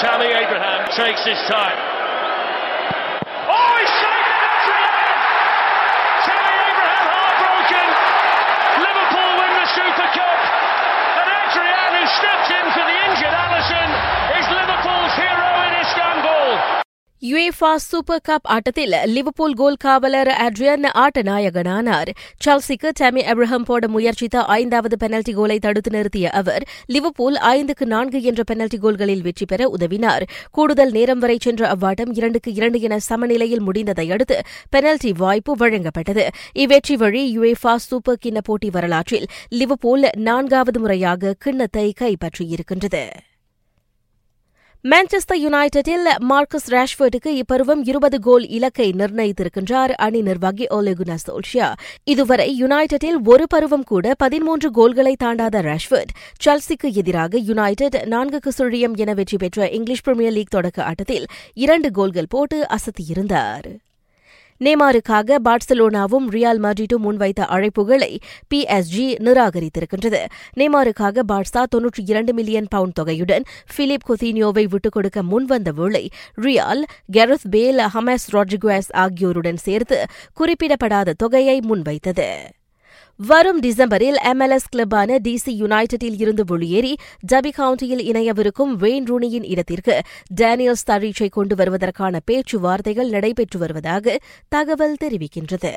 Tammy Abraham takes his time. UEFA Super Cup ஆட்டத்தில் Liverpool goal காவலர் Adrian ஆட்ட நாயகனானார் செல்சிக்கு Tommy Abraham போட முயற்சித்த ஐந்தாவது பெனல்டி கோலை தடுத்து நிறுத்திய அவர் லிவர்பூல் ஐந்துக்கு நான்கு என்ற பெனல்டி கோல்களில் வெற்றி பெற உதவினார். கூடுதல் நேரம் வரை சென்ற அவ்வாட்டம் இரண்டுக்கு இரண்டு என சமநிலையில் முடிந்ததை அடுத்து பெனல்டி வாய்ப்பு வழங்கப்பட்டது. இவ்வெற்றி வழி யுஏஃபா சூப்பர் கிண்ண போட்டி வரலாற்றில் லிவர்பூல் நான்காவது முறையாக கிண்ணத்தை கைப்பற்றியிருக்கின்றது. மான்செஸ்டர் யுனைடெடில் மார்க்கஸ் ராஷ்வர்டுக்கு இப்பருவம் இருபது கோல் இலக்கை நிர்ணயித்திருக்கின்றார் அணி நிர்வாகி ஒலெகுனா சோல்ஷியா இதுவரை யுனைடெடில் ஒரு பருவம் கூட பதிமூன்று கோல்களை தாண்டாத ராஷ்வர்ட் சல்சிக்கு எதிராக யுனைடெட் நான்குக்கு சுழியம் என வெற்றி பெற்ற இங்கிலீஷ் பிரீமியர் லீக் தொடக்க ஆட்டத்தில் இரண்டு கோல்கள் போட்டு அசத்தியிருந்தார். நேமாருக்காக பார்சலோனாவும் ரியால் மட்ரிடும் முன்வைத்த அழைப்புகளை பிஎஸ்ஜி நிராகரித்திருக்கின்றது. நேமாருக்காக பார்சா தொன்னூற்றி இரண்டு மில்லியன் பவுண்ட் தொகையுடன் பிலிப் கொத்தீனியோவை விட்டுக் கொடுக்க முன்வந்த வேளை ரியால் கெரத் பேல் ஹமஸ் ராட்ரிகுவாஸ் ஆகியோருடன் சேர்த்து குறிப்பிடப்படாத தொகையை முன்வைத்தது. வரும் டிசம்பரில் எம்எல்எஸ் கிளப்பான டிசி யுனைடெடில் இருந்து வெளியேறி டபி கவுண்டியில் இணையவிருக்கும் வெயின் ரூனியின் இடத்திற்கு டேனியல் ஸ்தரீச்சை கொண்டு வருவதற்கான பேச்சுவார்த்தைகள் நடைபெற்று வருவதாக தகவல் தெரிவிக்கின்றது.